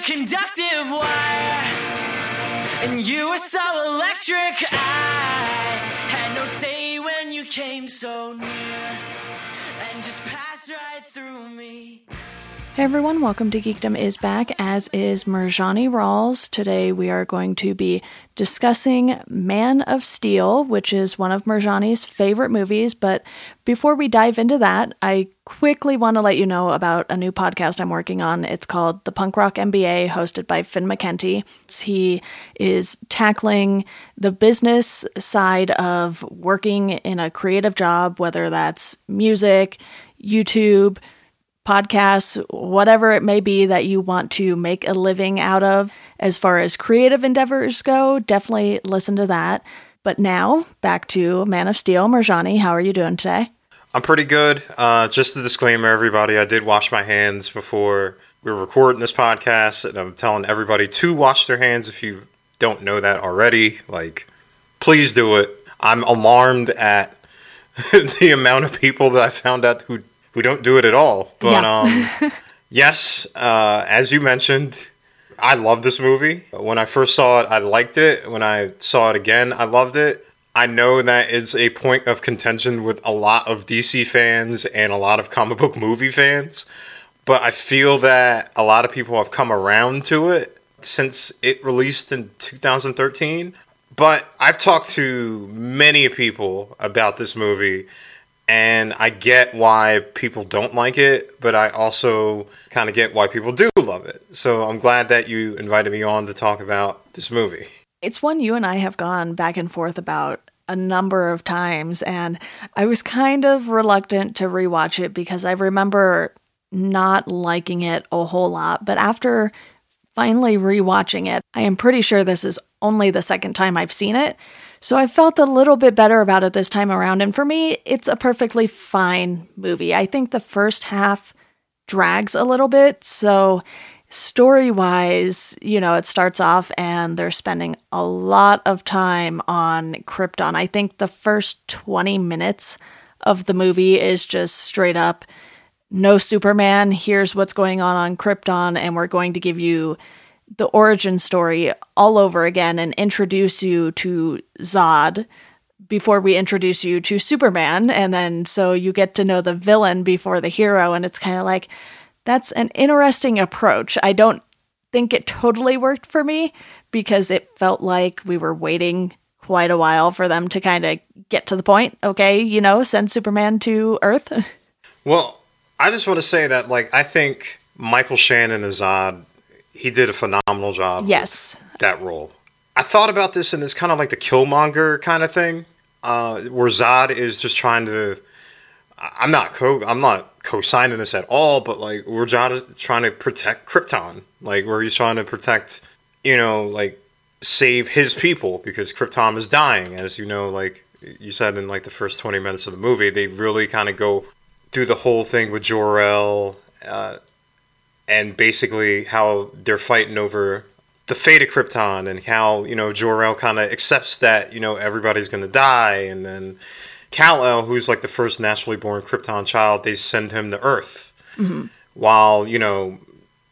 a conductive wire, and you were so electric. I had no say when you came so near, and just passed right through me. Everyone, welcome to Geekdom is back, as is Marjani Rawls. Today we are going to be discussing Man of Steel, which is one of Marjani's favorite movies. But before we dive into that, I quickly want to let you know about a new podcast I'm working on. It's called The Punk Rock MBA, hosted by Finn McKenty. He is tackling the business side of working in a creative job, whether that's music, YouTube, podcasts, whatever it may be that you want to make a living out of. As far as creative endeavors go, definitely listen to that. But now, back to Man of Steel. Marjani, how are you doing today? I'm pretty good. Uh, just a disclaimer, everybody, I did wash my hands before we were recording this podcast, and I'm telling everybody to wash their hands if you don't know that already. Like, please do it. I'm alarmed at the amount of people that I found out who who don't do it at all. But Yeah. um, yes, uh, as you mentioned, I love this movie. When I first saw it, I liked it. When I saw it again, I loved it. I know that it's a point of contention with a lot of DC fans and a lot of comic book movie fans, but I feel that a lot of people have come around to it since it released in 2013. But I've talked to many people about this movie, and I get why people don't like it, but I also kind of get why people do love it. So I'm glad that you invited me on to talk about this movie. It's one you and I have gone back and forth about a number of times, and I was kind of reluctant to rewatch it because I remember not liking it a whole lot. But after finally rewatching it, I am pretty sure this is only the second time I've seen it. So I felt a little bit better about it this time around. And for me, it's a perfectly fine movie. I think the first half drags a little bit. So story wise, you know, it starts off and they're spending a lot of time on Krypton. I think the first 20 minutes of the movie is just straight up no Superman. Here's what's going on on Krypton, and we're going to give you the origin story all over again and introduce you to Zod before we introduce you to Superman. And then so you get to know the villain before the hero. And it's kind of like, that's an interesting approach. I don't think it totally worked for me because it felt like we were waiting quite a while for them to kind of get to the point. Okay, you know, send Superman to Earth. Well, I just want to say that, like, I think Michael Shannon as Zod, he did a phenomenal job. yes. that role. I thought about this and it's kind of like the Killmonger kind of thing, uh, where Zod is just trying to. I'm not co. I'm not co-signing this at all, but like where Zod is trying to protect Krypton, like where he's trying to protect, you know, like save his people because Krypton is dying, as you know, like you said in like the first 20 minutes of the movie, they really kind of go through the whole thing with Jor-El, uh, and basically how they're fighting over the fate of Krypton and how you know Jor-El kind of accepts that you know everybody's going to die, and then Kal-El, who's like the first naturally born Krypton child, they send him to Earth, mm-hmm. while you know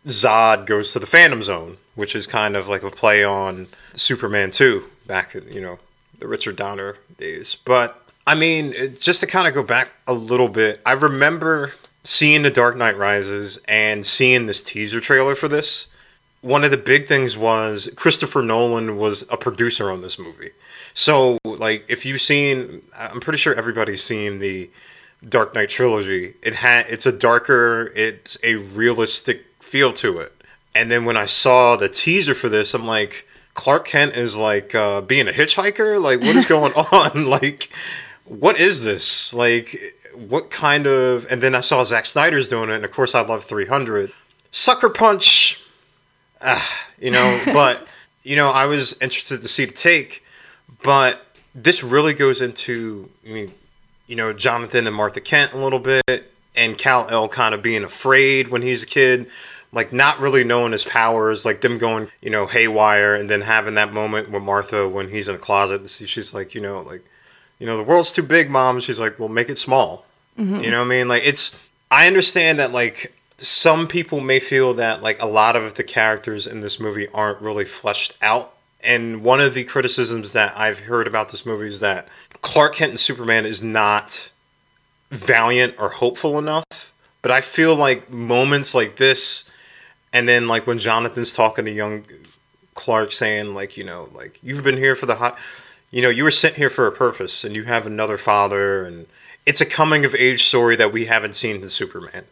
Zod goes to the Phantom Zone, which is kind of like a play on Superman 2 back in, you know, the Richard Donner days. But I mean, just to kind of go back a little bit, I remember seeing The Dark Knight Rises and seeing this teaser trailer for this. One of the big things was Christopher Nolan was a producer on this movie. So, like, if you've seen, I'm pretty sure everybody's seen the Dark Knight trilogy. It had it's a darker, it's a realistic feel to it. And then when I saw the teaser for this, I'm like, Clark Kent is like uh, being a hitchhiker. Like, what is going on? like, what is this? Like, what kind of? And then I saw Zack Snyder's doing it, and of course, I love 300. Sucker Punch, ah, you know. but you know, I was interested to see the take, but this really goes into, I mean, you know, Jonathan and Martha Kent a little bit, and Kal-El kind of being afraid when he's a kid, like not really knowing his powers, like them going, you know, haywire, and then having that moment with Martha when he's in a closet. She's like, you know, like, you know, the world's too big, mom. She's like, well, make it small. Mm-hmm. You know what I mean? Like, it's, I understand that, like, some people may feel that like a lot of the characters in this movie aren't really fleshed out. And one of the criticisms that I've heard about this movie is that Clark Kent and Superman is not valiant or hopeful enough. But I feel like moments like this, and then like when Jonathan's talking to young Clark, saying like, you know, like you've been here for the hot, you know, you were sent here for a purpose, and you have another father, and it's a coming of age story that we haven't seen in Superman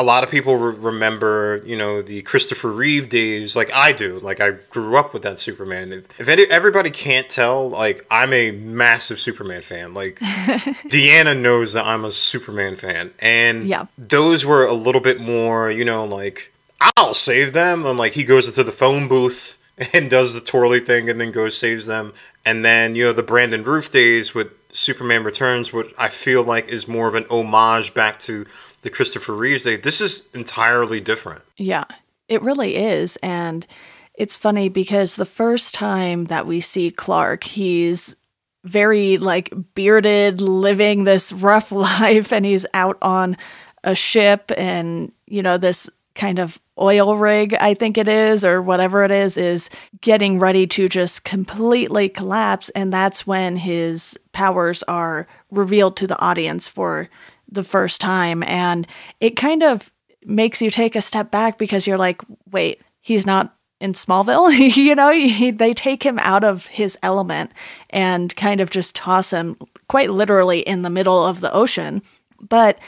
a lot of people re- remember, you know, the Christopher Reeve days, like I do. Like I grew up with that Superman. If, if any, everybody can't tell, like I'm a massive Superman fan. Like Deanna knows that I'm a Superman fan, and Yeah. those were a little bit more, you know, like I'll save them, and like he goes into the phone booth and does the twirly thing, and then goes saves them, and then you know the Brandon Routh days with Superman Returns, what I feel like is more of an homage back to the Christopher Reeves day. This is entirely different. Yeah, it really is. And it's funny because the first time that we see Clark, he's very like bearded, living this rough life, and he's out on a ship and, you know, this kind of oil rig, I think it is, or whatever it is, is getting ready to just completely collapse. And that's when his powers are revealed to the audience for the first time. And it kind of makes you take a step back because you're like, wait, he's not in Smallville. you know, he, they take him out of his element and kind of just toss him quite literally in the middle of the ocean. But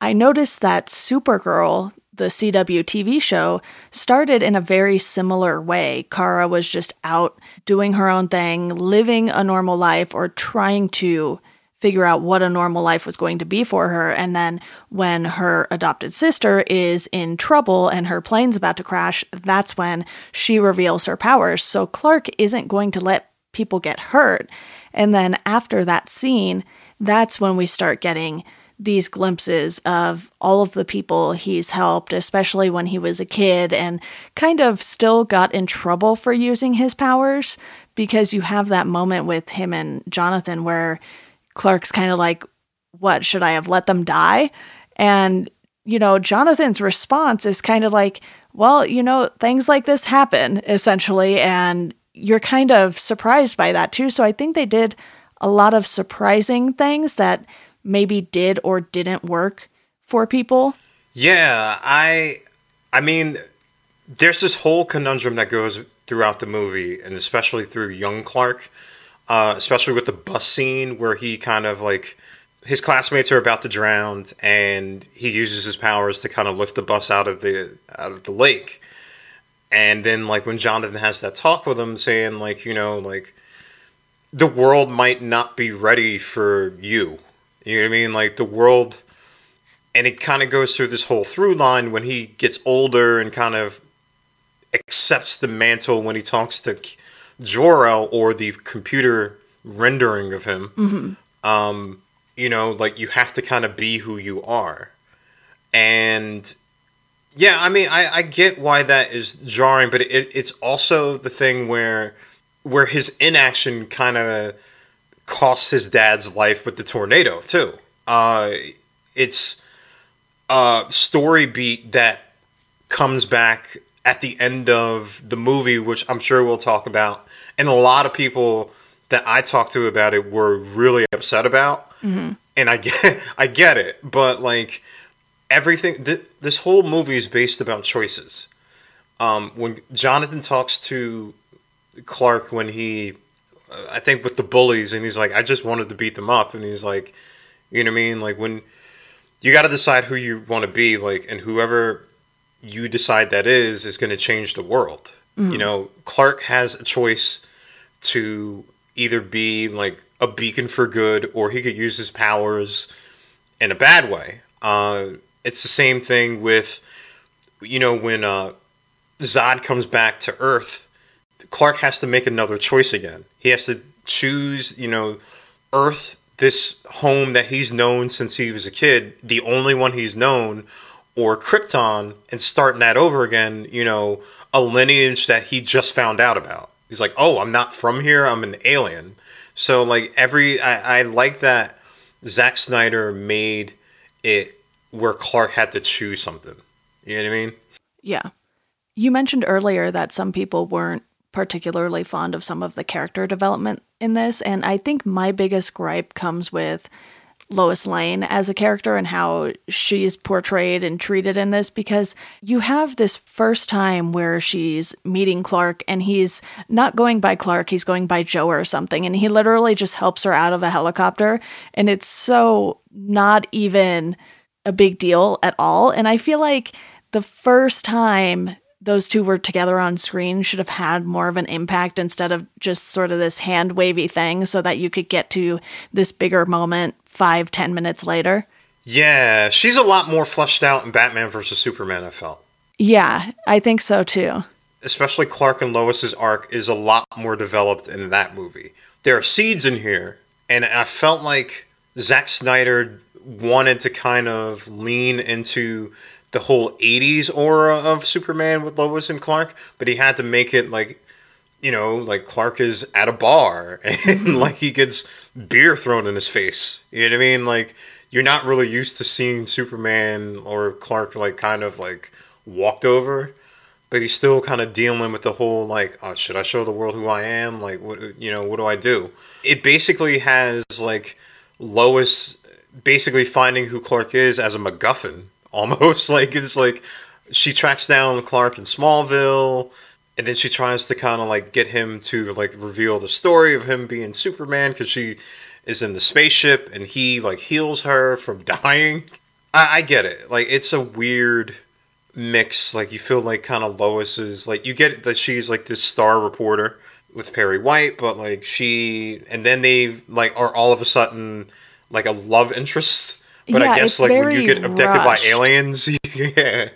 I noticed that Supergirl, the CW TV show, started in a very similar way. Kara was just out doing her own thing, living a normal life, or trying to figure out what a normal life was going to be for her. And then when her adopted sister is in trouble and her plane's about to crash, that's when she reveals her powers. So Clark isn't going to let people get hurt. And then after that scene, that's when we start getting these glimpses of all of the people he's helped, especially when he was a kid and kind of still got in trouble for using his powers because you have that moment with him and Jonathan where Clark's kind of like, What should I have let them die? And, you know, Jonathan's response is kind of like, Well, you know, things like this happen, essentially. And you're kind of surprised by that too. So I think they did a lot of surprising things that maybe did or didn't work for people. Yeah, I I mean there's this whole conundrum that goes throughout the movie and especially through young Clark, uh, especially with the bus scene where he kind of like his classmates are about to drown and he uses his powers to kind of lift the bus out of the out of the lake. And then like when Jonathan has that talk with him saying like, you know, like the world might not be ready for you. You know what I mean? Like the world and it kind of goes through this whole through line when he gets older and kind of accepts the mantle when he talks to Jor-El or the computer rendering of him. Um, you know, like you have to kind of be who you are, and yeah, I mean, I, I get why that is jarring, but it, it's also the thing where where his inaction kind of cost his dad's life with the tornado too. Uh, it's a story beat that comes back at the end of the movie, which I'm sure we'll talk about, and a lot of people that I talked to about it were really upset about. And I get, I get it, but like everything, th- this whole movie is based about choices. Um, when Jonathan talks to Clark when he, I think with the bullies, and he's like, I just wanted to beat them up, and he's like, you know what I mean? Like when you got to decide who you want to be, like, and whoever you decide that is is going to change the world. You know, Clark has a choice to either be like a beacon for good, or he could use his powers in a bad way. Uh, it's the same thing with, you know, when uh, Zod comes back to Earth, Clark has to make another choice again. He has to choose, you know, Earth, this home that he's known since he was a kid, the only one he's known, or Krypton, and starting that over again, you know, a lineage that he just found out about. He's like, oh, I'm not from here, I'm an alien. So, like, every, I, I like that Zack Snyder made it where Clark had to choose something. You know what I mean? Yeah. You mentioned earlier that some people weren't particularly fond of some of the character development in this, and I think my biggest gripe comes with Lois Lane as a character and how she's portrayed and treated in this because you have this first time where she's meeting Clark and he's not going by Clark, he's going by Joe or something, and he literally just helps her out of a helicopter, and it's so not even a big deal at all. And I feel like the first time those two were together on screen should have had more of an impact instead of just sort of this hand wavy thing so that you could get to this bigger moment five, ten minutes later. Yeah, she's a lot more fleshed out in Batman versus Superman, I felt. Yeah, I think so too. Especially Clark and Lois's arc is a lot more developed in that movie. There are seeds in here, and I felt like Zack Snyder wanted to kind of lean into the whole 80s aura of Superman with Lois and Clark, but he had to make it like, you know, like Clark is at a bar and mm-hmm. like he gets beer thrown in his face. You know what I mean? Like, you're not really used to seeing Superman or Clark like kind of like walked over, but he's still kind of dealing with the whole like, oh, should I show the world who I am? Like, what, you know, what do I do? It basically has like Lois basically finding who Clark is as a MacGuffin almost like it's like she tracks down Clark in Smallville and then she tries to kind of like get him to like reveal the story of him being Superman because she is in the spaceship and he like heals her from dying. I, I get it. Like it's a weird mix. Like you feel like kind of Lois is like you get that she's like this star reporter with Perry White, but like she and then they like are all of a sudden like a love interest but Yeah, I guess like when you get abducted rushed. by aliens, yeah.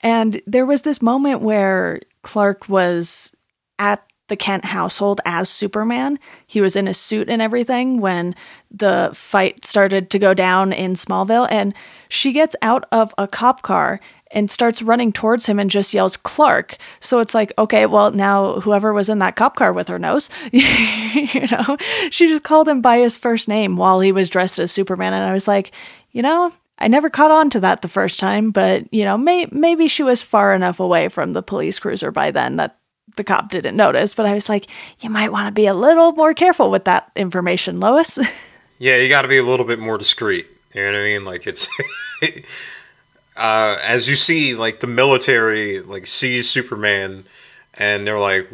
And there was this moment where Clark was at the Kent household as Superman. He was in a suit and everything when the fight started to go down in Smallville. And she gets out of a cop car and starts running towards him and just yells Clark. So it's like, okay, well, now whoever was in that cop car with her knows. you know, she just called him by his first name while he was dressed as Superman. And I was like, you know, I never caught on to that the first time, but you know, may- maybe she was far enough away from the police cruiser by then that the cop didn't notice. But I was like, you might want to be a little more careful with that information, Lois. Yeah, you got to be a little bit more discreet. You know what I mean? Like it's uh, as you see, like the military like sees Superman, and they're like,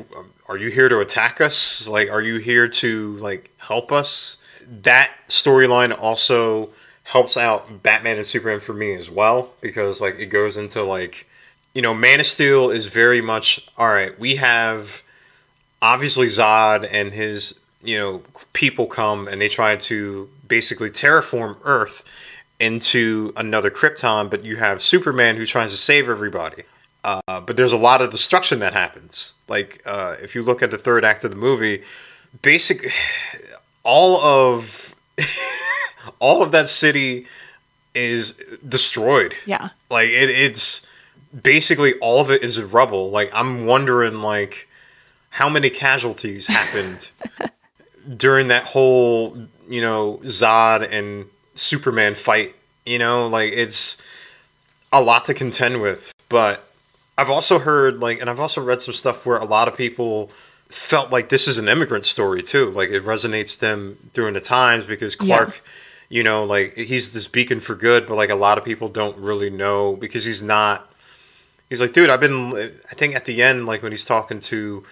"Are you here to attack us? Like, are you here to like help us?" That storyline also helps out Batman and Superman for me as well because like it goes into like you know Man of Steel is very much all right. We have obviously Zod and his you know people come and they try to basically terraform Earth into another Krypton, but you have Superman who tries to save everybody. Uh, but there's a lot of destruction that happens. Like uh, if you look at the third act of the movie, basic all of all of that city is destroyed. yeah. Like it, it's basically all of it is rubble. Like I'm wondering like how many casualties happened during that whole you know Zod and Superman fight. You know, like it's a lot to contend with. But I've also heard like, and I've also read some stuff where a lot of people felt like this is an immigrant story too. Like it resonates them during the times because Yeah. You know, like he's this beacon for good, but like a lot of people don't really know because he's not. He's like, dude, I've been. I think at the end, like when he's talking to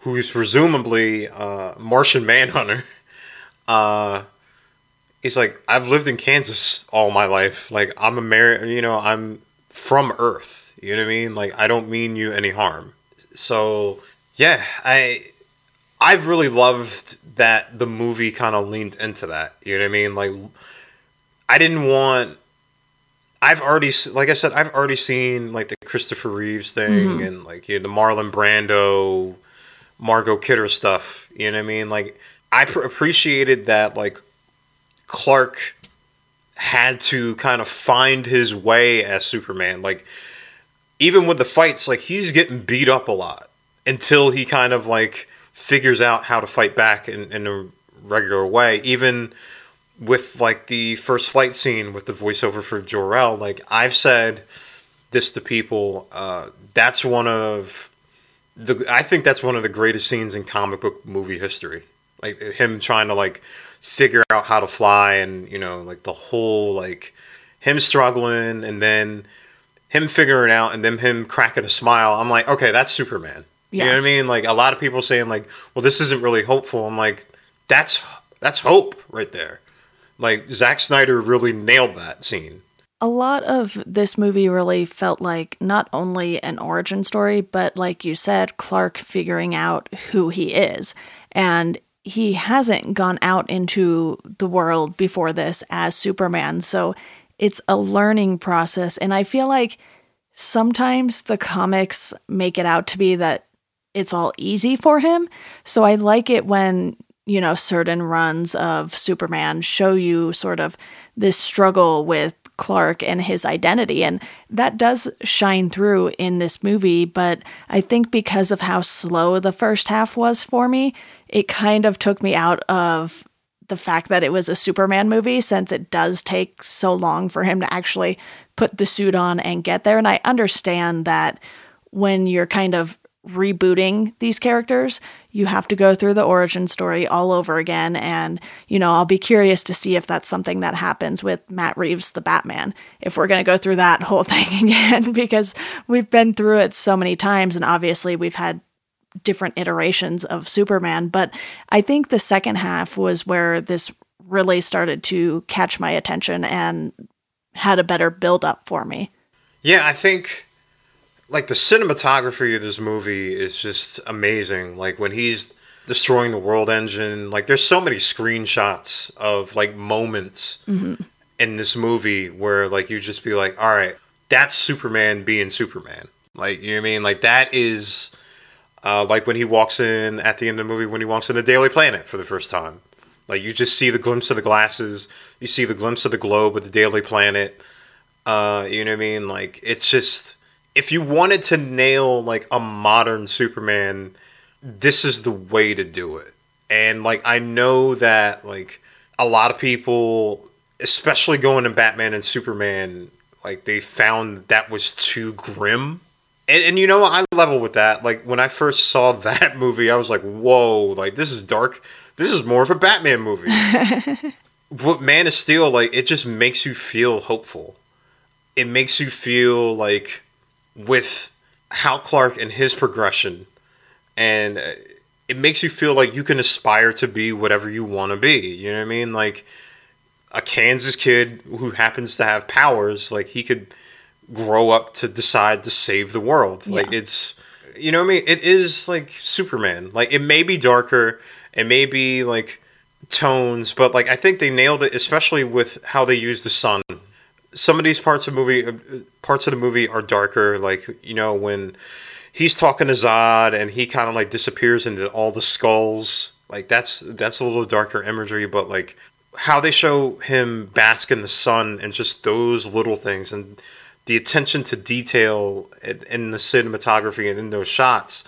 who's presumably uh, Martian Manhunter, uh, he's like, I've lived in Kansas all my life. Like I'm American, you know, I'm from Earth. You know what I mean? Like I don't mean you any harm. So yeah, I I've really loved that the movie kind of leaned into that. You know what I mean? Like I didn't want. I've already, like I said, I've already seen like the Christopher Reeves thing mm-hmm. and like you know, the Marlon Brando, Margot Kidder stuff. You know what I mean? Like I pr- appreciated that like Clark had to kind of find his way as Superman. Like even with the fights, like he's getting beat up a lot until he kind of like figures out how to fight back in, in a regular way. Even with like the first flight scene with the voiceover for Jor-El, like I've said this to people. Uh, that's one of the. I think that's one of the greatest scenes in comic book movie history. Like him trying to like figure out how to fly, and you know, like the whole like him struggling, and then him figuring out, and then him cracking a smile. I'm like, okay, that's Superman. Yeah. You know what I mean? Like a lot of people saying like, well, this isn't really hopeful. I'm like, that's that's hope right there. Like Zack Snyder really nailed that scene. A lot of this movie really felt like not only an origin story, but like you said, Clark figuring out who he is. And he hasn't gone out into the world before this as Superman. So it's a learning process. And I feel like sometimes the comics make it out to be that it's all easy for him. So I like it when, you know, certain runs of Superman show you sort of this struggle with Clark and his identity. And that does shine through in this movie. But I think because of how slow the first half was for me, it kind of took me out of the fact that it was a Superman movie since it does take so long for him to actually put the suit on and get there. And I understand that when you're kind of rebooting these characters, you have to go through the origin story all over again. And, you know, I'll be curious to see if that's something that happens with Matt Reeves, the Batman, if we're going to go through that whole thing again, because we've been through it so many times. And obviously, we've had different iterations of Superman. But I think the second half was where this really started to catch my attention and had a better build up for me. Yeah, I think like the cinematography of this movie is just amazing. Like when he's destroying the world engine, like there's so many screenshots of like moments Mm-hmm. in this movie where like you just be like, all right, that's Superman being Superman. Like you know what I mean? Like that is uh, like when he walks in at the end of the movie when he walks in the Daily Planet for the first time. Like you just see the glimpse of the glasses, you see the glimpse of the globe with the Daily Planet. Uh, you know what I mean? Like it's just if you wanted to nail like a modern Superman, this is the way to do it. And like I know that like a lot of people, especially going to Batman and Superman, like they found that was too grim. And, and you know? I level with that. Like when I first saw that movie, I was like, "Whoa! Like this is dark. This is more of a Batman movie." but Man of Steel, like it just makes you feel hopeful. It makes you feel like with Hal Clark and his progression, and uh, it makes you feel like you can aspire to be whatever you want to be. You know what I mean? Like a Kansas kid who happens to have powers, like he could grow up to decide to save the world. Like it's, you know what I mean? It is like Superman. Like it may be darker, it may be like tones, but like I think they nailed it, especially with how they use the sun. Some of these parts of movie, parts of the movie are darker. Like you know when he's talking to Zod and he kind of like disappears into all the skulls. Like that's that's a little darker imagery, but like how they show him bask in the sun and just those little things and the attention to detail in the cinematography and in those shots.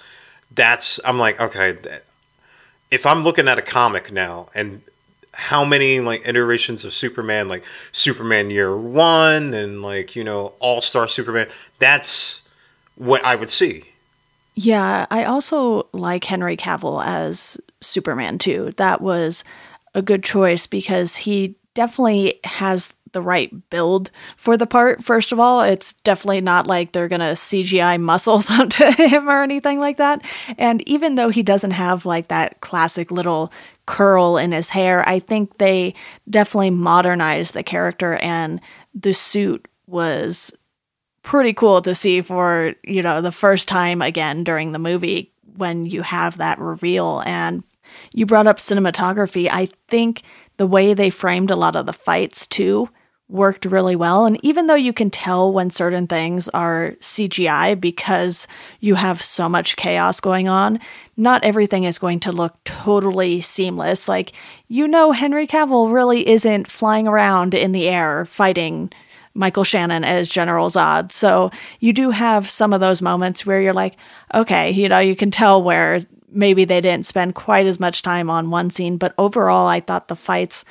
That's I'm like okay. If I'm looking at a comic now and how many like iterations of Superman, like Superman Year One and like you know All Star Superman, that's what I would see. Yeah, I also like Henry Cavill as Superman too. That was a good choice because he definitely has the right build for the part. First of all, it's definitely not like they're going to CGI muscles onto him or anything like that. And even though he doesn't have like that classic little curl in his hair, I think they definitely modernized the character and the suit was pretty cool to see for you know the first time again during the movie when you have that reveal. And you brought up cinematography. I think the way they framed a lot of the fights too worked really well and even though you can tell when certain things are cgi because you have so much chaos going on not everything is going to look totally seamless like you know henry cavill really isn't flying around in the air fighting Michael Shannon as General Zod. So you do have some of those moments where you're like, okay, you know, you can tell where maybe they didn't spend quite as much time on one scene, but overall, I thought the fights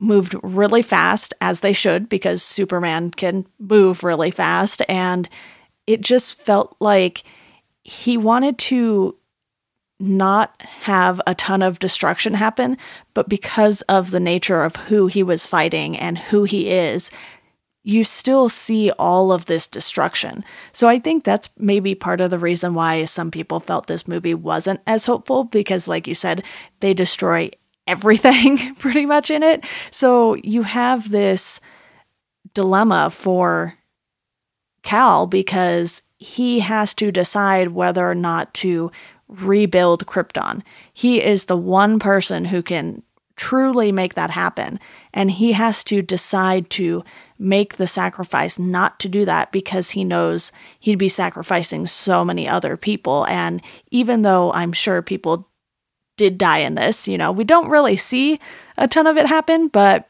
moved really fast, as they should, because Superman can move really fast. And it just felt like he wanted to not have a ton of destruction happen, but because of the nature of who he was fighting and who he is, you still see all of this destruction. So I think that's maybe part of the reason why some people felt this movie wasn't as hopeful because, like you said, they destroy everything pretty much in it. So you have this dilemma for Kal because he has to decide whether or not to rebuild Krypton. He is the one person who can truly make that happen. And he has to decide to make the sacrifice not to do that because he knows he'd be sacrificing so many other people. And even though I'm sure people did die in this, you know, we don't really see a ton of it happen, but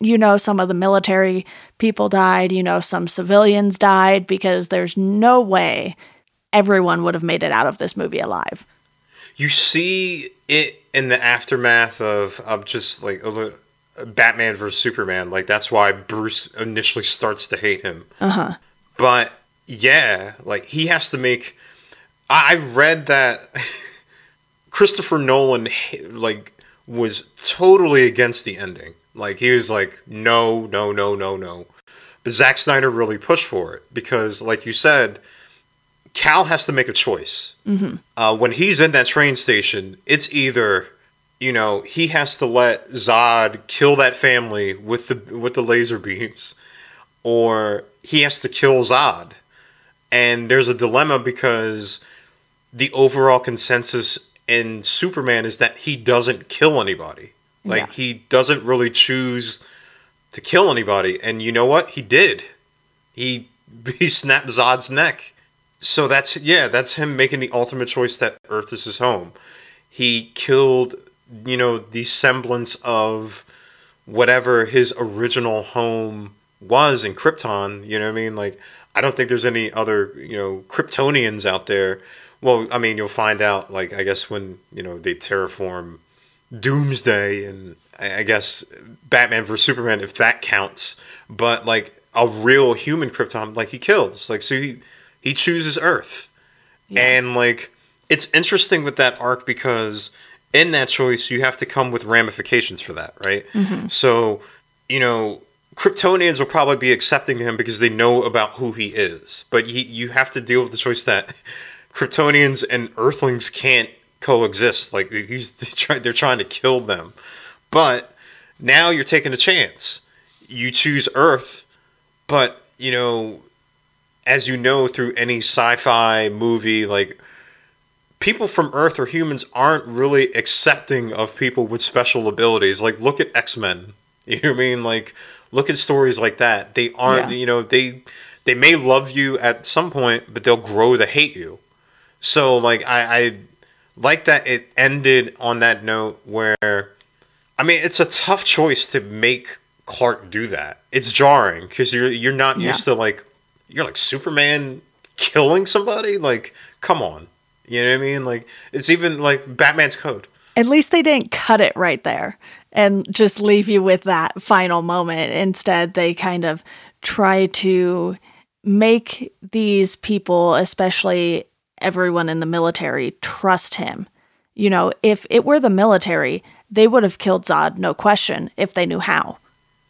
you know, some of the military people died, you know, some civilians died because there's no way everyone would have made it out of this movie alive. You see it in the aftermath of, of just like Batman versus Superman. Like that's why Bruce initially starts to hate him. Uh huh. But yeah, like he has to make. I, I read that Christopher Nolan like was totally against the ending. Like he was like, no, no, no, no, no. But Zack Snyder really pushed for it because, like you said, Kal has to make a choice. Mm-hmm. Uh, when he's in that train station, it's either you know he has to let Zod kill that family with the with the laser beams, or he has to kill Zod. And there's a dilemma because the overall consensus in Superman is that he doesn't kill anybody. Like yeah. he doesn't really choose to kill anybody. And you know what? He did. He he snapped Zod's neck. So that's yeah, that's him making the ultimate choice that Earth is his home. He killed, you know, the semblance of whatever his original home was in Krypton, you know what I mean? Like I don't think there's any other, you know, Kryptonians out there. Well, I mean, you'll find out like I guess when, you know, they terraform Doomsday and I guess Batman vs Superman if that counts. But like a real human Krypton, like he kills. Like so he he chooses Earth. Yeah. And like it's interesting with that arc because in that choice you have to come with ramifications for that, right? Mm-hmm. So, you know, Kryptonians will probably be accepting him because they know about who he is. But he, you have to deal with the choice that Kryptonians and Earthlings can't coexist. Like he's they're trying to kill them. But now you're taking a chance. You choose Earth, but you know as you know through any sci-fi movie, like people from Earth or humans aren't really accepting of people with special abilities. Like look at X Men. You know what I mean? Like look at stories like that. They aren't. Yeah. You know they they may love you at some point, but they'll grow to hate you. So like I, I like that it ended on that note where I mean it's a tough choice to make Clark do that. It's jarring because you're you're not yeah. used to like you're like Superman killing somebody. Like, come on, you know what I mean? Like, it's even like Batman's code. At least they didn't cut it right there and just leave you with that final moment. Instead, they kind of try to make these people, especially everyone in the military, trust him. You know, if it were the military, they would have killed Zod, no question, if they knew how.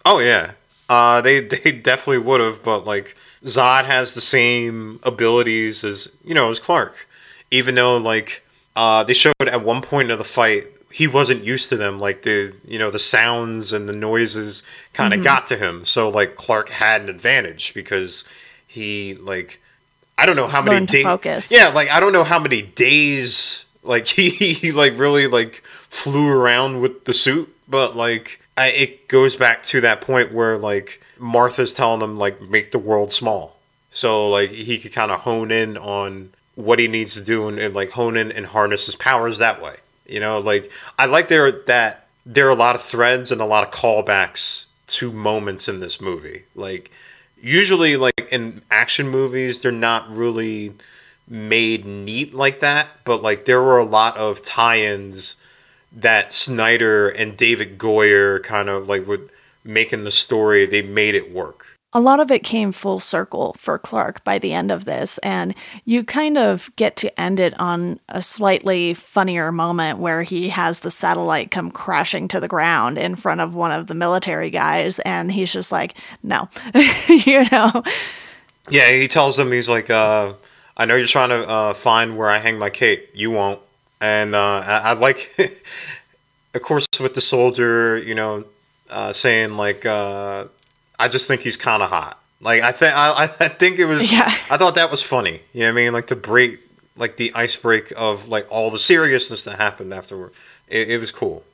Oh yeah, uh, they they definitely would have, but like Zod has the same abilities as you know as Clark, even though like uh, they showed at one point of the fight he wasn't used to them. Like the you know the sounds and the noises kind of mm-hmm. got to him. So like Clark had an advantage because he like I don't know how many days. Yeah, like I don't know how many days like he, he like really like flew around with the suit, but like I, it goes back to that point where like Martha's telling him like make the world small. So like he could kind of hone in on what he needs to do and, and, like hone in and harness his powers that way. You know, like I like there that there are a lot of threads and a lot of callbacks to moments in this movie. Like usually like in action movies they're not really made neat like that, but like there were a lot of tie-ins that Snyder and David Goyer kind of like would making the story, they made it work. A lot of it came full circle for Clark by the end of this, and you kind of get to end it on a slightly funnier moment where he has the satellite come crashing to the ground in front of one of the military guys, and he's just like, no, you know? Yeah, he tells him, he's like, uh, I know you're trying to uh, find where I hang my cape. You won't. And uh, I, I like, of course, with the soldier, you know, uh, saying like, uh, I just think he's kind of hot. Like I think I, I think it was. Yeah. I thought that was funny. You know what I mean? Like to break like the ice break of like all the seriousness that happened afterward. It, it was cool.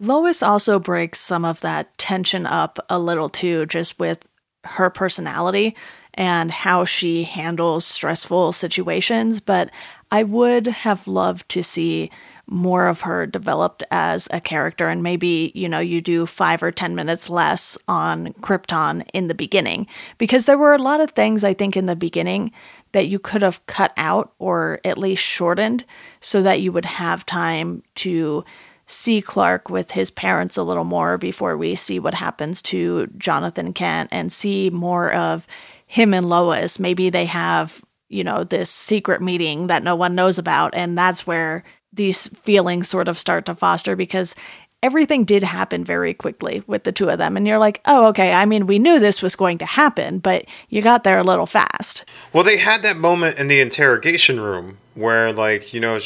Lois also breaks some of that tension up a little too, just with her personality and how she handles stressful situations. But I would have loved to see more of her developed as a character and maybe you know you do 5 or 10 minutes less on Krypton in the beginning because there were a lot of things I think in the beginning that you could have cut out or at least shortened so that you would have time to see Clark with his parents a little more before we see what happens to Jonathan Kent and see more of him and Lois. Maybe they have, you know, this secret meeting that no one knows about, and that's where these feelings sort of start to foster because everything did happen very quickly with the two of them. And you're like, oh, okay, I mean, we knew this was going to happen, but you got there a little fast. Well, they had that moment in the interrogation room where, like, you know,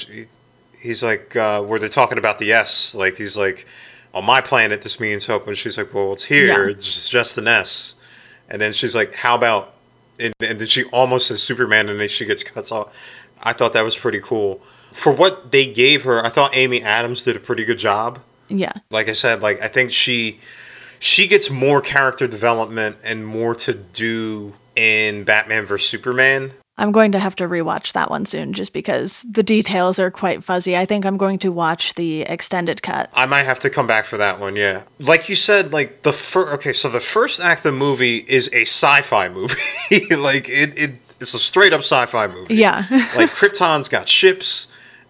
he's like, uh, where they're talking about the S. Like, he's like, on my planet, this means hope. And she's like, well, it's here. Yeah. It's just an S. And then she's like, how about, and, and then she almost says Superman, and then she gets cut off. I thought that was pretty cool for what they gave her, I thought Amy Adams did a pretty good job. Yeah. Like I said, like I think she she gets more character development and more to do in Batman vs Superman. I'm going to have to rewatch that one soon just because the details are quite fuzzy. I think I'm going to watch the extended cut. I might have to come back for that one, yeah. Like you said, like the first okay, so the first act of the movie is a sci-fi movie. like it, it it's a straight up sci-fi movie. Yeah. like Krypton's got ships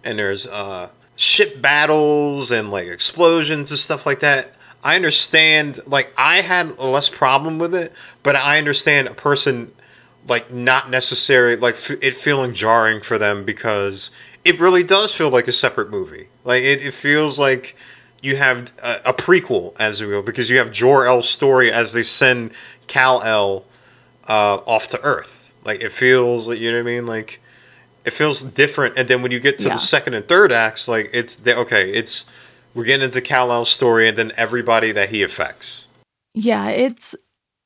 and there's uh, ship battles and like explosions and stuff like that. I understand, like, I had less problem with it, but I understand a person, like, not necessarily, like, f- it feeling jarring for them because it really does feel like a separate movie. Like, it, it feels like you have a, a prequel, as we will, because you have Jor El's story as they send Kal El uh, off to Earth. Like, it feels, like, you know what I mean? Like, it feels different. And then when you get to yeah. the second and third acts, like it's okay, it's we're getting into Kal El's story and then everybody that he affects. Yeah, it's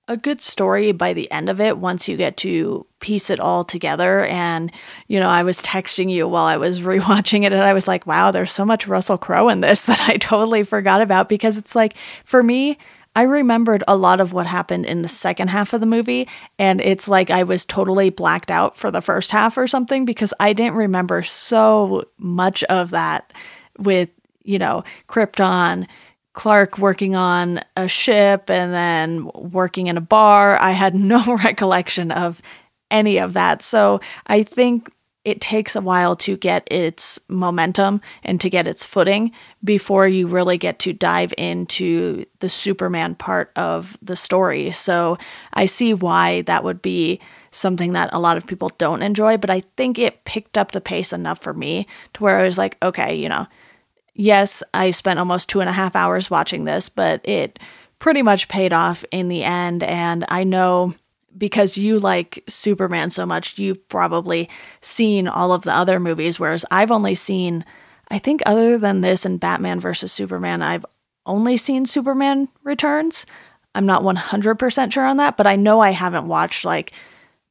a good story by the end of it once you get to piece it all together. And, you know, I was texting you while I was rewatching it and I was like, wow, there's so much Russell Crowe in this that I totally forgot about because it's like, for me, I remembered a lot of what happened in the second half of the movie, and it's like I was totally blacked out for the first half or something because I didn't remember so much of that with, you know, Krypton, Clark working on a ship and then working in a bar. I had no recollection of any of that. So I think it takes a while to get its momentum and to get its footing before you really get to dive into the Superman part of the story. So I see why that would be something that a lot of people don't enjoy, but I think it picked up the pace enough for me to where I was like, okay, you know, yes, I spent almost two and a half hours watching this, but it pretty much paid off in the end. And I know because you like Superman so much, you've probably seen all of the other movies, whereas I've only seen, I think, other than this and Batman versus Superman, I've only seen Superman Returns. I'm not 100% sure on that, but I know I haven't watched like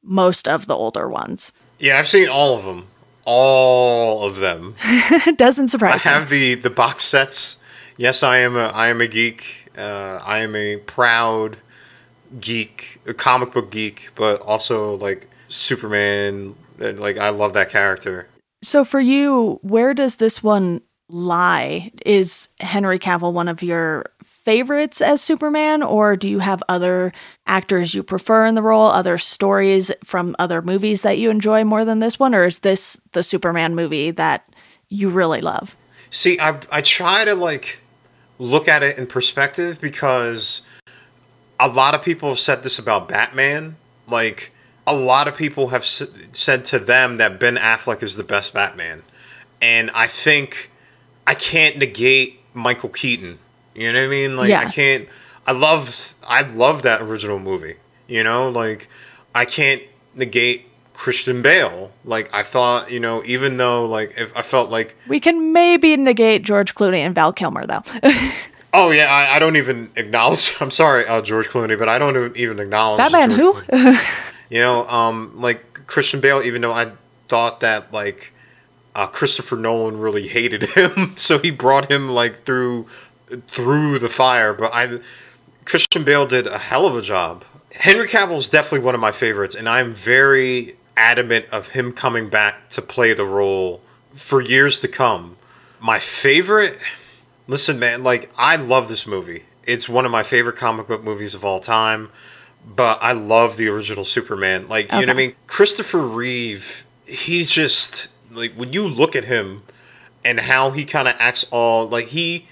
most of the older ones. Yeah, I've seen all of them. All of them. Doesn't surprise me. I have the the box sets. Yes, I am a I am a geek. Uh, I am a proud geek, a comic book geek, but also like Superman. And, like I love that character. So for you, where does this one lie? Is Henry Cavill one of your favorites as Superman, or do you have other actors you prefer in the role, other stories from other movies that you enjoy more than this one, or is this the Superman movie that you really love? See, I I try to like look at it in perspective because a lot of people have said this about Batman. Like a lot of people have s- said to them that Ben Affleck is the best Batman, and I think I can't negate Michael Keaton. You know what I mean? Like Yeah. I can't. I love I love that original movie. You know, like I can't negate Christian Bale. Like I thought, you know, even though like if I felt like We can maybe negate George Clooney and Val Kilmer, though. Oh yeah, I, I don't even acknowledge. I'm sorry, uh, George Clooney, but I don't even acknowledge Batman, George who? You know, um, like Christian Bale. Even though I thought that like uh, Christopher Nolan really hated him, so he brought him like through through the fire. But I, Christian Bale did a hell of a job. Henry Cavill is definitely one of my favorites, and I'm very adamant of him coming back to play the role for years to come. My favorite. Listen, man, like I love this movie. It's one of my favorite comic book movies of all time. But I love the original Superman. Like, you know what I mean? Christopher Reeve, he's just like when you look at him and how he kind of acts all like he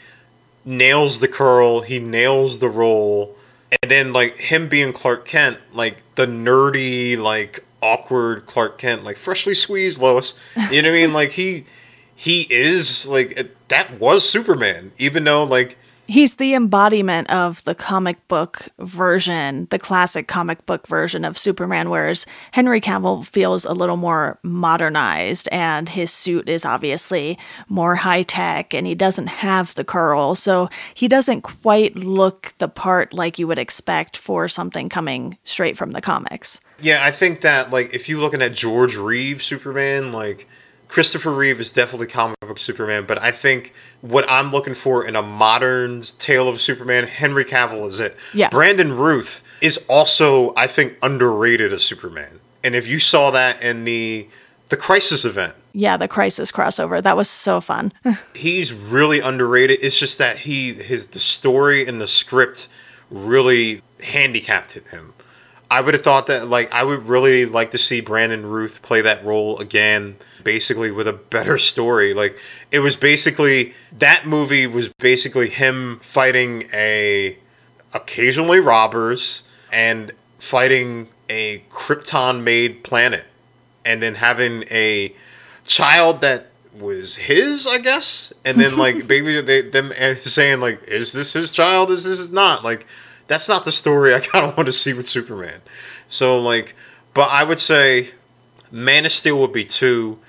nails the curl, he nails the role, and then like him being Clark Kent, like the nerdy, like awkward Clark Kent, like freshly squeezed Lois. You know what I mean? Like he he is like that was Superman, even though like He's the embodiment of the comic book version, the classic comic book version of Superman, whereas Henry Cavill feels a little more modernized and his suit is obviously more high tech and he doesn't have the curl. So he doesn't quite look the part like you would expect for something coming straight from the comics. Yeah, I think that like if you're looking at George Reeve Superman, like Christopher Reeve is definitely comic book Superman, but I think what I'm looking for in a modern tale of Superman, Henry Cavill is it. Yeah. Brandon Routh is also, I think, underrated as Superman. And if you saw that in the the Crisis event, Yeah, the Crisis crossover. That was so fun. he's really underrated. It's just that he his the story and the script really handicapped him. I would have thought that like I would really like to see Brandon Routh play that role again, basically with a better story. Like it was basically that movie was basically him fighting a occasionally robbers and fighting a Krypton made planet and then having a child that was his, I guess, and then like baby they them saying like, is this his child? Is this not? Like, that's not the story I kind of want to see with Superman. So like, but I would say Man of Steel would be two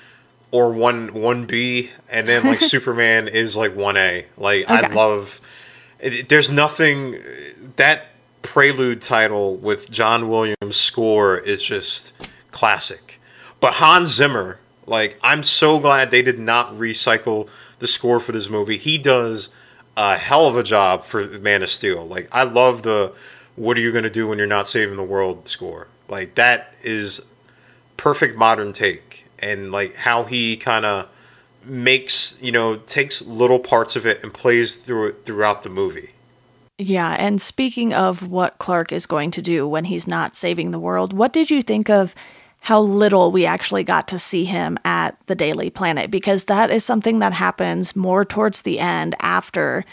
or one one B, and then like Superman is like one A. Like I love. It, there's nothing that prelude title with John Williams score is just classic. But Hans Zimmer, like I'm so glad they did not recycle the score for this movie. He does a hell of a job for Man of Steel. Like I love the what are you going to do when you're not saving the world score. Like that is perfect modern take and like how he kind of makes, you know, takes little parts of it and plays through it throughout the movie. Yeah, and speaking of what Clark is going to do when he's not saving the world, what did you think of how little we actually got to see him at the Daily Planet? Because that is something that happens more towards the end after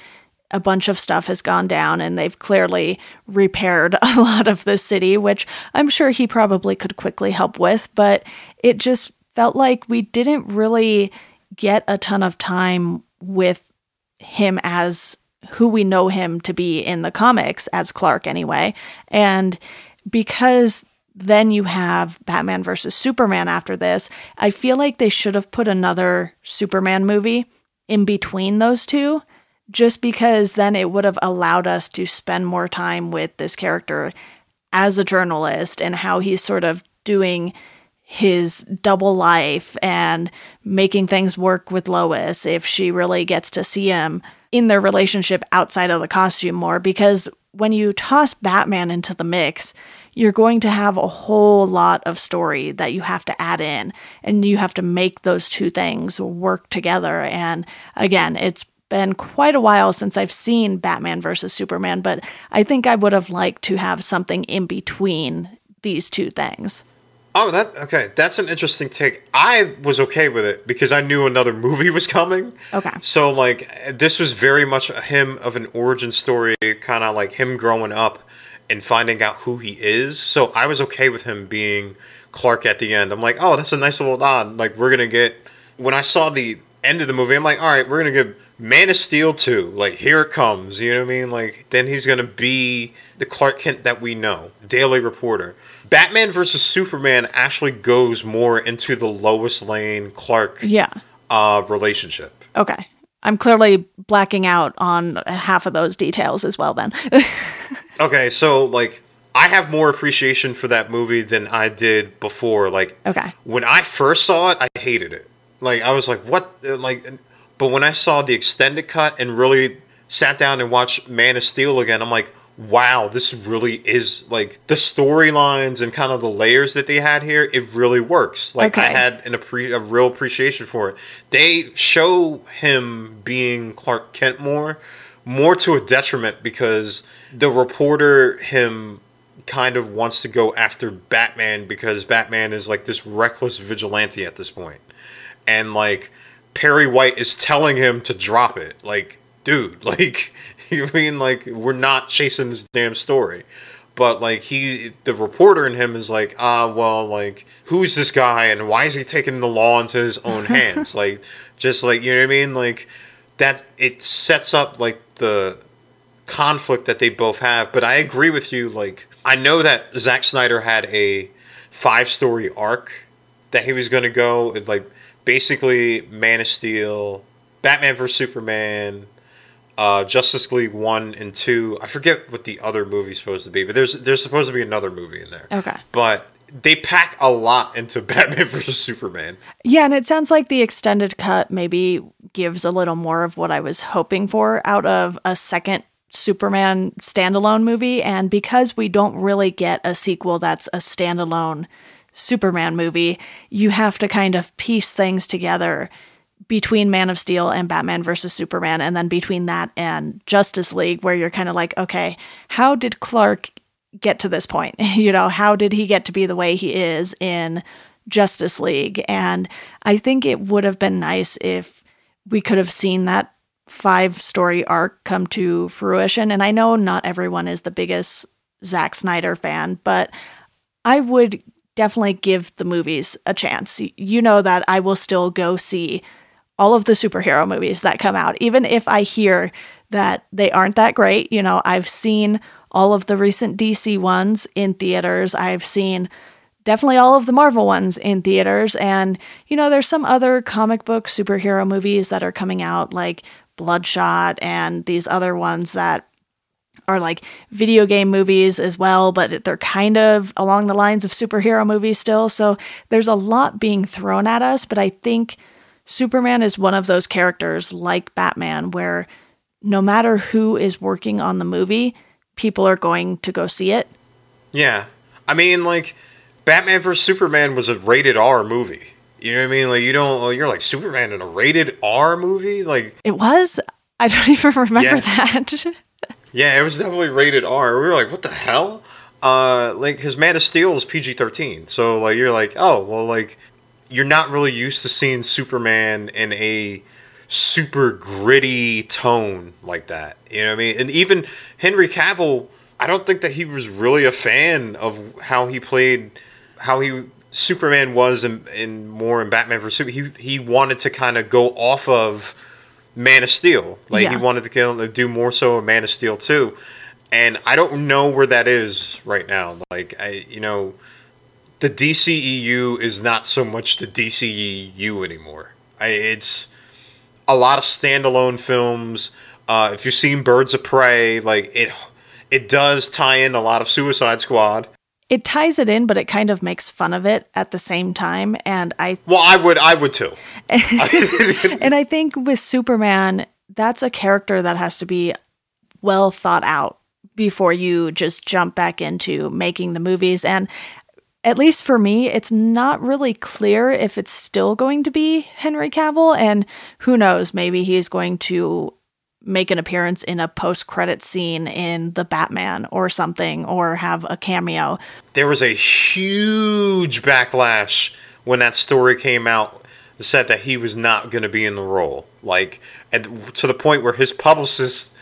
a bunch of stuff has gone down and they've clearly repaired a lot of the city, which I'm sure he probably could quickly help with, but it just felt like we didn't really get a ton of time with him as who we know him to be in the comics as Clark anyway. And because then you have Batman versus Superman after this, I feel like they should have put another Superman movie in between those two just because then it would have allowed us to spend more time with this character as a journalist and how he's sort of doing his double life and making things work with Lois if she really gets to see him in their relationship outside of the costume more because when you toss Batman into the mix, you're going to have a whole lot of story that you have to add in and you have to make those two things work together and again, it's been quite a while since I've seen Batman versus Superman, but I think I would have liked to have something in between these two things. Oh, that okay. That's an interesting take. I was okay with it because I knew another movie was coming. Okay. So like this was very much a him of an origin story, kind of like him growing up and finding out who he is. So I was okay with him being Clark at the end. I'm like, oh, that's a nice little nod. Like we're gonna get. When I saw the end of the movie, I'm like, all right, we're gonna get Man of Steel 2. Like here it comes. You know what I mean? Like then he's gonna be the Clark Kent that we know, Daily Reporter. Batman versus Superman actually goes more into the Lois Lane Clark Yeah. uh, relationship. Okay. I'm clearly blacking out on half of those details as well then. Okay, so like I have more appreciation for that movie than I did before. Like okay. when I first saw it, I hated it. Like I was like, what? Like, but when I saw the extended cut and really sat down and watched Man of Steel again, I'm like, wow, this really is like the storylines and kind of the layers that they had here. It really works. Like I had an appre- a real appreciation for it. They show him being Clark Kent more, more to a detriment because the reporter him kind of wants to go after Batman because Batman is like this reckless vigilante at this point. And like Perry White is telling him to drop it. Like, dude, like you mean like we're not chasing this damn story. But like he the reporter in him is like, ah well like who's this guy and why is he taking the law into his own hands? like just like you know what I mean? Like that it sets up like the conflict that they both have. But I agree with you. Like I know that Zack Snyder had a five story arc that he was going to go like basically Man of Steel, Batman vs Superman, uh, Justice League one and two. I forget what the other movie's supposed to be, but there's there's supposed to be another movie in there. Okay. But they pack a lot into Batman vs Superman. Yeah, and it sounds like the extended cut maybe gives a little more of what I was hoping for out of a second Superman standalone movie. And because we don't really get a sequel that's a standalone Superman movie, you have to kind of piece things together between Man of Steel and Batman versus Superman, and then between that and Justice League, where you're kind of like, okay, how did Clark get to this point? you know, how did he get to be the way he is in Justice League? And I think it would have been nice if we could have seen that five story arc come to fruition. And I know not everyone is the biggest Zack Snyder fan, but I would definitely give the movies a chance. You know that I will still go see all of the superhero movies that come out, even if I hear that they aren't that great. You know, I've seen all of the recent DC ones in theaters. I've seen definitely all of the Marvel ones in theaters. And, you know, there's some other comic book superhero movies that are coming out, like Bloodshot and these other ones that are like video game movies as well, but they're kind of along the lines of superhero movies still. So there's a lot being thrown at us, but I think Superman is one of those characters like Batman where no matter who is working on the movie, people are going to go see it. Yeah, I mean, like Batman vs Superman was a rated R movie. You know what I mean? Like you don't. You're like Superman in a rated R movie. Like It was? I don't even remember Yeah. that. yeah, it was definitely rated R. We were like, what the hell? Uh, like his Man of Steel is PG thirteen. So like you're like, oh well, like you're not really used to seeing Superman in a super gritty tone like that. You know what I mean? And even Henry Cavill, I don't think that he was really a fan of how he played, how he Superman was in, in more in Batman vs Superman. He he wanted to kind of go off of Man of Steel. Like he wanted to of do more so in Man of Steel too. And I don't know where that is right now. Like I, you know, the DCEU is not so much the DCEU anymore. I, it's a lot of standalone films. Uh, if you've seen Birds of Prey, like it, it does tie in a lot of Suicide Squad. it ties it in, but it kind of makes fun of it at the same time. And I Well, I would, I would too. and I think with Superman, that's a character that has to be well thought out before you just jump back into making the movies. And at least for me, it's not really clear if it's still going to be Henry Cavill. And who knows, maybe he's going to make an appearance in a post credit scene in The Batman or something or have a cameo. There was a huge backlash when that story came out said that he was not going to be in the role. Like and to the point where his publicist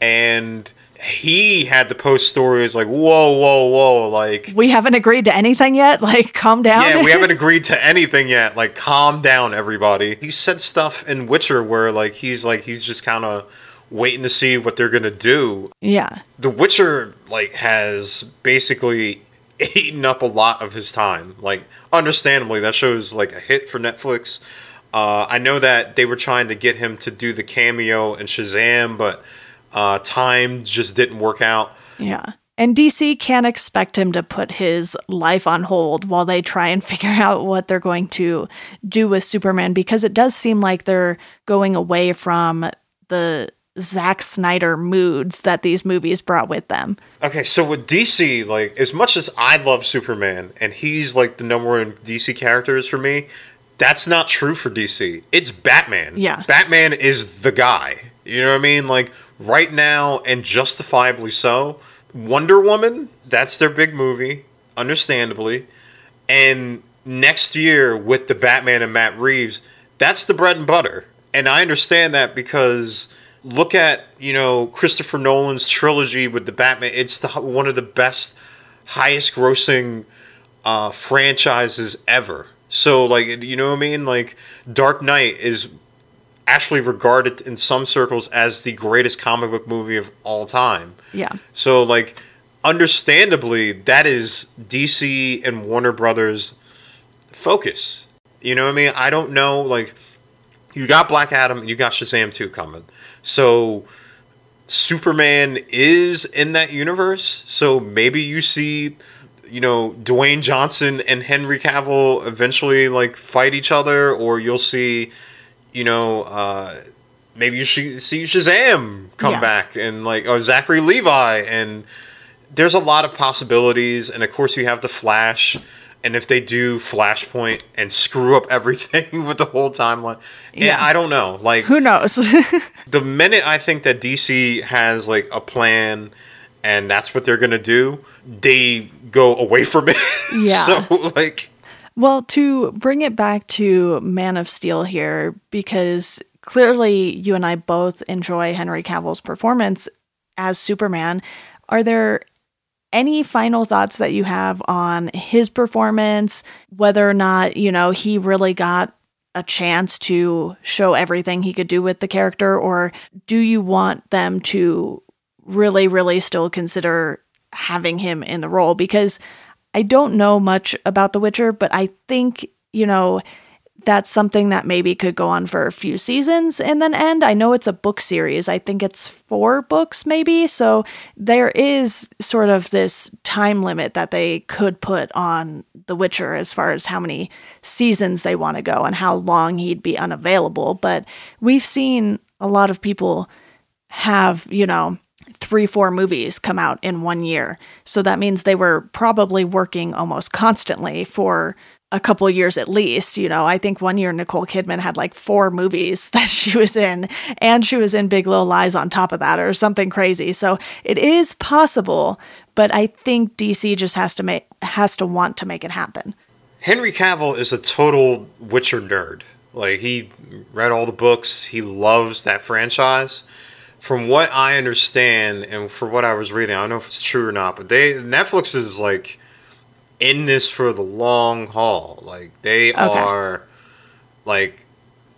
and he had to post stories like whoa whoa whoa like We haven't agreed to anything yet. Like, calm down. yeah we haven't agreed to anything yet like calm down everybody he said stuff in witcher where like he's like he's just kind of waiting to see what they're gonna do yeah. the witcher like has basically eaten up a lot of his time like understandably that show's like a hit for netflix uh, i know that they were trying to get him to do the cameo in shazam but uh, time just didn't work out Yeah. And DC can't expect him to put his life on hold while they try and figure out what they're going to do with Superman because it does seem like they're going away from the Zack Snyder moods that these movies brought with them. Okay, so with DC, like as much as I love Superman and he's like the number one DC characters for me, that's not true for DC. It's Batman. Yeah. Batman is the guy. You know what I mean? Like right now, and justifiably so. Wonder Woman, that's their big movie, understandably. And next year with the Batman and Matt Reeves, that's the bread and butter. And I understand that because look at, you know, Christopher Nolan's trilogy with the Batman. It's the, one of the best, highest grossing uh, franchises ever. So, like, you know what I mean? Like, Dark Knight is actually regarded in some circles as the greatest comic book movie of all time. Yeah. So, like, understandably, that is DC and Warner Brothers' focus. You know what I mean? I don't know. Like, you got Black Adam and you got Shazam 2 coming. So, Superman is in that universe. So, maybe you see, you know, Dwayne Johnson and Henry Cavill eventually, like, fight each other, or you'll see, you know, uh, maybe you should see Shazam come Yeah. back and like or Zachary Levi and there's a lot of possibilities and of course you have the Flash and if they do Flashpoint and screw up everything with the whole timeline yeah, Yeah. I don't know like Who knows? the minute I think that DC has like a plan and that's what they're gonna do they go away from it Yeah. so like Well, to bring it back to Man of Steel here, because clearly you and I both enjoy Henry Cavill's performance as Superman, are there any final thoughts that you have on his performance, whether or not, you know, he really got a chance to show everything he could do with the character, or do you want them to really, really still consider having him in the role? Because I don't know much about The Witcher, but I think, you know, that's something that maybe could go on for a few seasons and then end. I know it's a book series. I think it's four books, maybe. So there is sort of this time limit that they could put on The Witcher as far as how many seasons they want to go and how long he'd be unavailable. But we've seen a lot of people have, you know, three, four movies come out in one year. So that means they were probably working almost constantly for a couple years at least. You know, I think one year Nicole Kidman had like four movies that she was in, and she was in Big Little Lies on top of that, or something crazy. So it is possible, but I think DC just has to make has to want to make it happen. Henry Cavill is a total Witcher nerd. Like he read all the books. He loves that franchise. From what I understand and for what I was reading, I don't know if it's true or not, but they Netflix is like in this for the long haul. Like they are like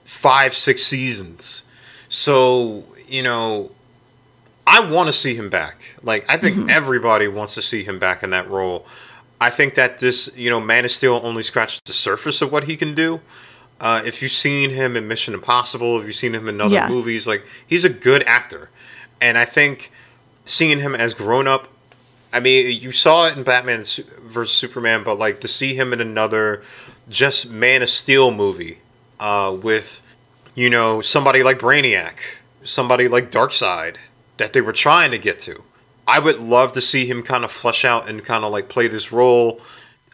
five, six seasons. So, you know, I want to see him back. Like I think mm-hmm. everybody wants to see him back in that role. I think that this, you know, Man of Steel only scratches the surface of what he can do. Uh, if you've seen him in Mission Impossible, if you've seen him in other Yeah. movies, like he's a good actor, and I think seeing him as grown up. I mean, you saw it in Batman Su- versus Superman, but like to see him in another just Man of Steel movie uh, with, you know, somebody like Brainiac, somebody like Darkseid that they were trying to get to. I would love to see him kind of flesh out and kind of like play this role.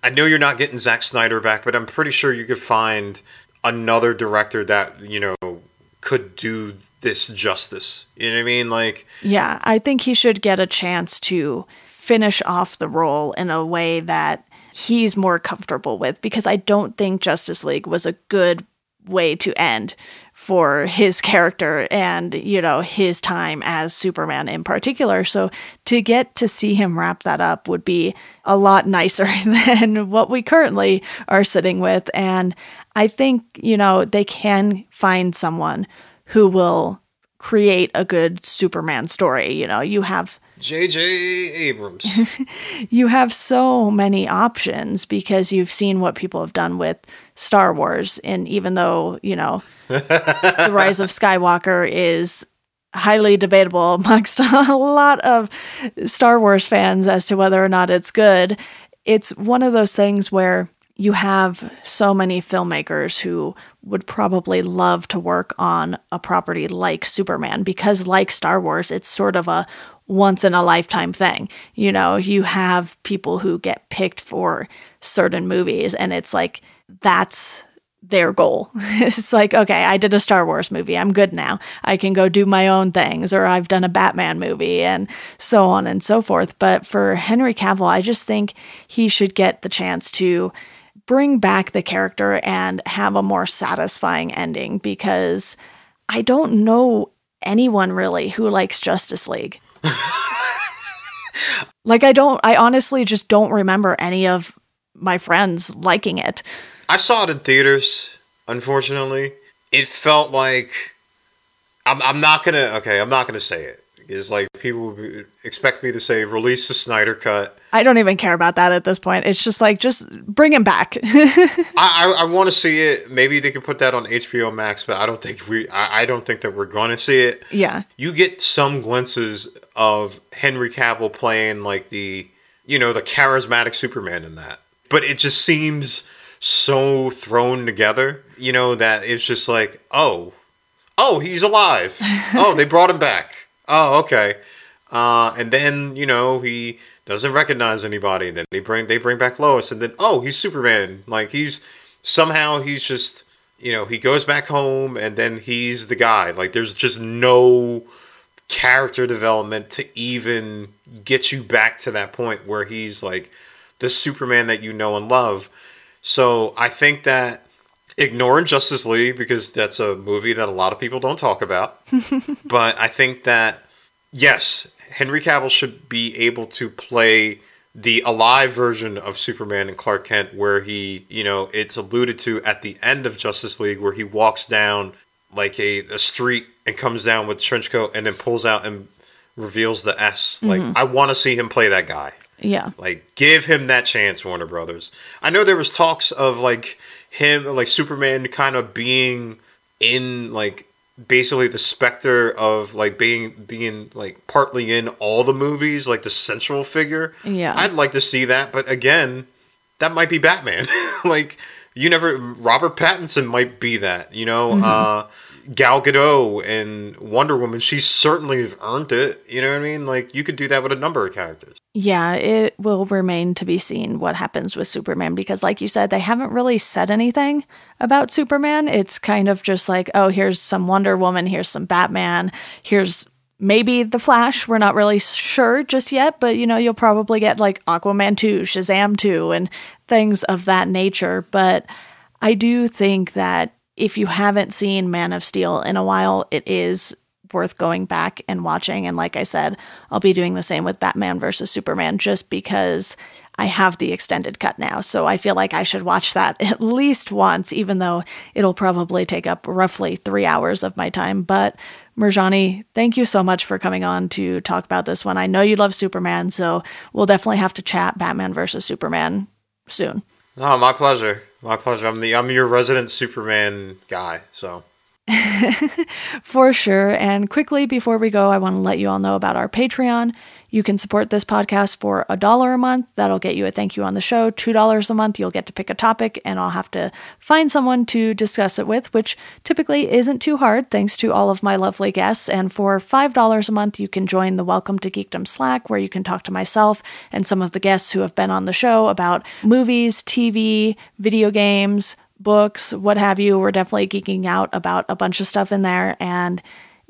I know you're not getting Zack Snyder back, but I'm pretty sure you could find another director that, you know, could do this justice. You know what I mean? Like, Yeah, I think he should get a chance to finish off the role in a way that he's more comfortable with because I don't think Justice League was a good way to end for his character and, you know, his time as Superman in particular. So to get to see him wrap that up would be a lot nicer than what we currently are sitting with. And I think, you know, they can find someone who will create a good Superman story. You know, you have J.J. Abrams. you have so many options because you've seen what people have done with Star Wars and even though, you know, The Rise of Skywalker is highly debatable amongst a lot of Star Wars fans as to whether or not it's good, it's one of those things where you have so many filmmakers who would probably love to work on a property like Superman because, like Star Wars, it's sort of a once in a lifetime thing. You know, you have people who get picked for certain movies, and it's like that's their goal. it's like, okay, I did a Star Wars movie. I'm good now. I can go do my own things, or I've done a Batman movie, and so on and so forth. But for Henry Cavill, I just think he should get the chance to bring back the character and have a more satisfying ending because I don't know anyone really who likes Justice League. like, I don't, I honestly just don't remember any of my friends liking it. I saw it in theaters. Unfortunately, it felt like I'm. I'm not gonna. Okay, I'm not gonna say it. It's like people expect me to say release the Snyder cut. I don't even care about that at this point. It's just like just bring him back. I I, I want to see it. Maybe they could put that on HBO Max, but I don't think we. I, I don't think that we're going to see it. yeah. You get some glimpses of Henry Cavill playing like the you know the charismatic Superman in that, but it just seems so thrown together. You know that it's just like oh oh he's alive. oh they brought him back. Oh okay. Uh, and then you know he doesn't recognize anybody. And Then they bring they bring back Lois, and then oh he's Superman. Like he's somehow he's just you know he goes back home, and then he's the guy. Like there's just no character development to even get you back to that point where he's like the Superman that you know and love. So I think that ignoring Justice League because that's a movie that a lot of people don't talk about. but I think that yes, Henry Cavill should be able to play the alive version of Superman and Clark Kent where he, you know, it's alluded to at the end of Justice League where he walks down like a, a street and comes down with trench coat and then pulls out and reveals the S. Like mm-hmm. I want to see him play that guy. Yeah. Like, give him that chance, Warner Brothers. I know there was talks of like him, like Superman, kind of being in like basically the specter of like being being like partly in all the movies, like the central figure. Yeah. I'd like to see that, but again, that might be Batman. like, you never. Robert Pattinson might be that. You know. uh Gal Gadot and Wonder Woman, she certainly earned it. You know what I mean? Like you could do that with a number of characters. Yeah, it will remain to be seen what happens with Superman because, like you said, they haven't really said anything about Superman. It's kind of just like, oh, here's some Wonder Woman, here's some Batman, here's maybe The Flash. We're not really sure just yet, but you know, you'll probably get like Aquaman 2, Shazam 2, and things of that nature. But I do think that if you haven't seen Man of Steel in a while, it is worth going back and watching. And like I said, I'll be doing the same with Batman versus Superman just because I have the extended cut now. So I feel like I should watch that at least once, even though it'll probably take up roughly three hours of my time. But Murjani, thank you so much for coming on to talk about this one. I know you love Superman, so we'll definitely have to chat Batman versus Superman soon. Oh, my pleasure. My pleasure. I'm the I'm your resident Superman guy. So For sure. And quickly before we go, I want to let you all know about our Patreon. You can support this podcast for a dollar a month. That'll get you a thank you on the show. Two dollars a month, you'll get to pick a topic, and I'll have to find someone to discuss it with, which typically isn't too hard, thanks to all of my lovely guests. And for five dollars a month, you can join the Welcome to Geekdom Slack, where you can talk to myself and some of the guests who have been on the show about movies, TV, video games, books, what have you. We're definitely geeking out about a bunch of stuff in there. And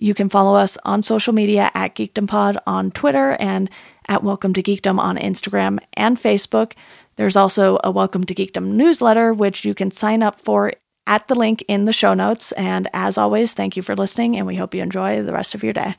You can follow us on social media at GeekdomPod on Twitter and at Welcome to Geekdom on Instagram and Facebook. There's also a Welcome to Geekdom newsletter, which you can sign up for at the link in the show notes. And as always, thank you for listening, and we hope you enjoy the rest of your day.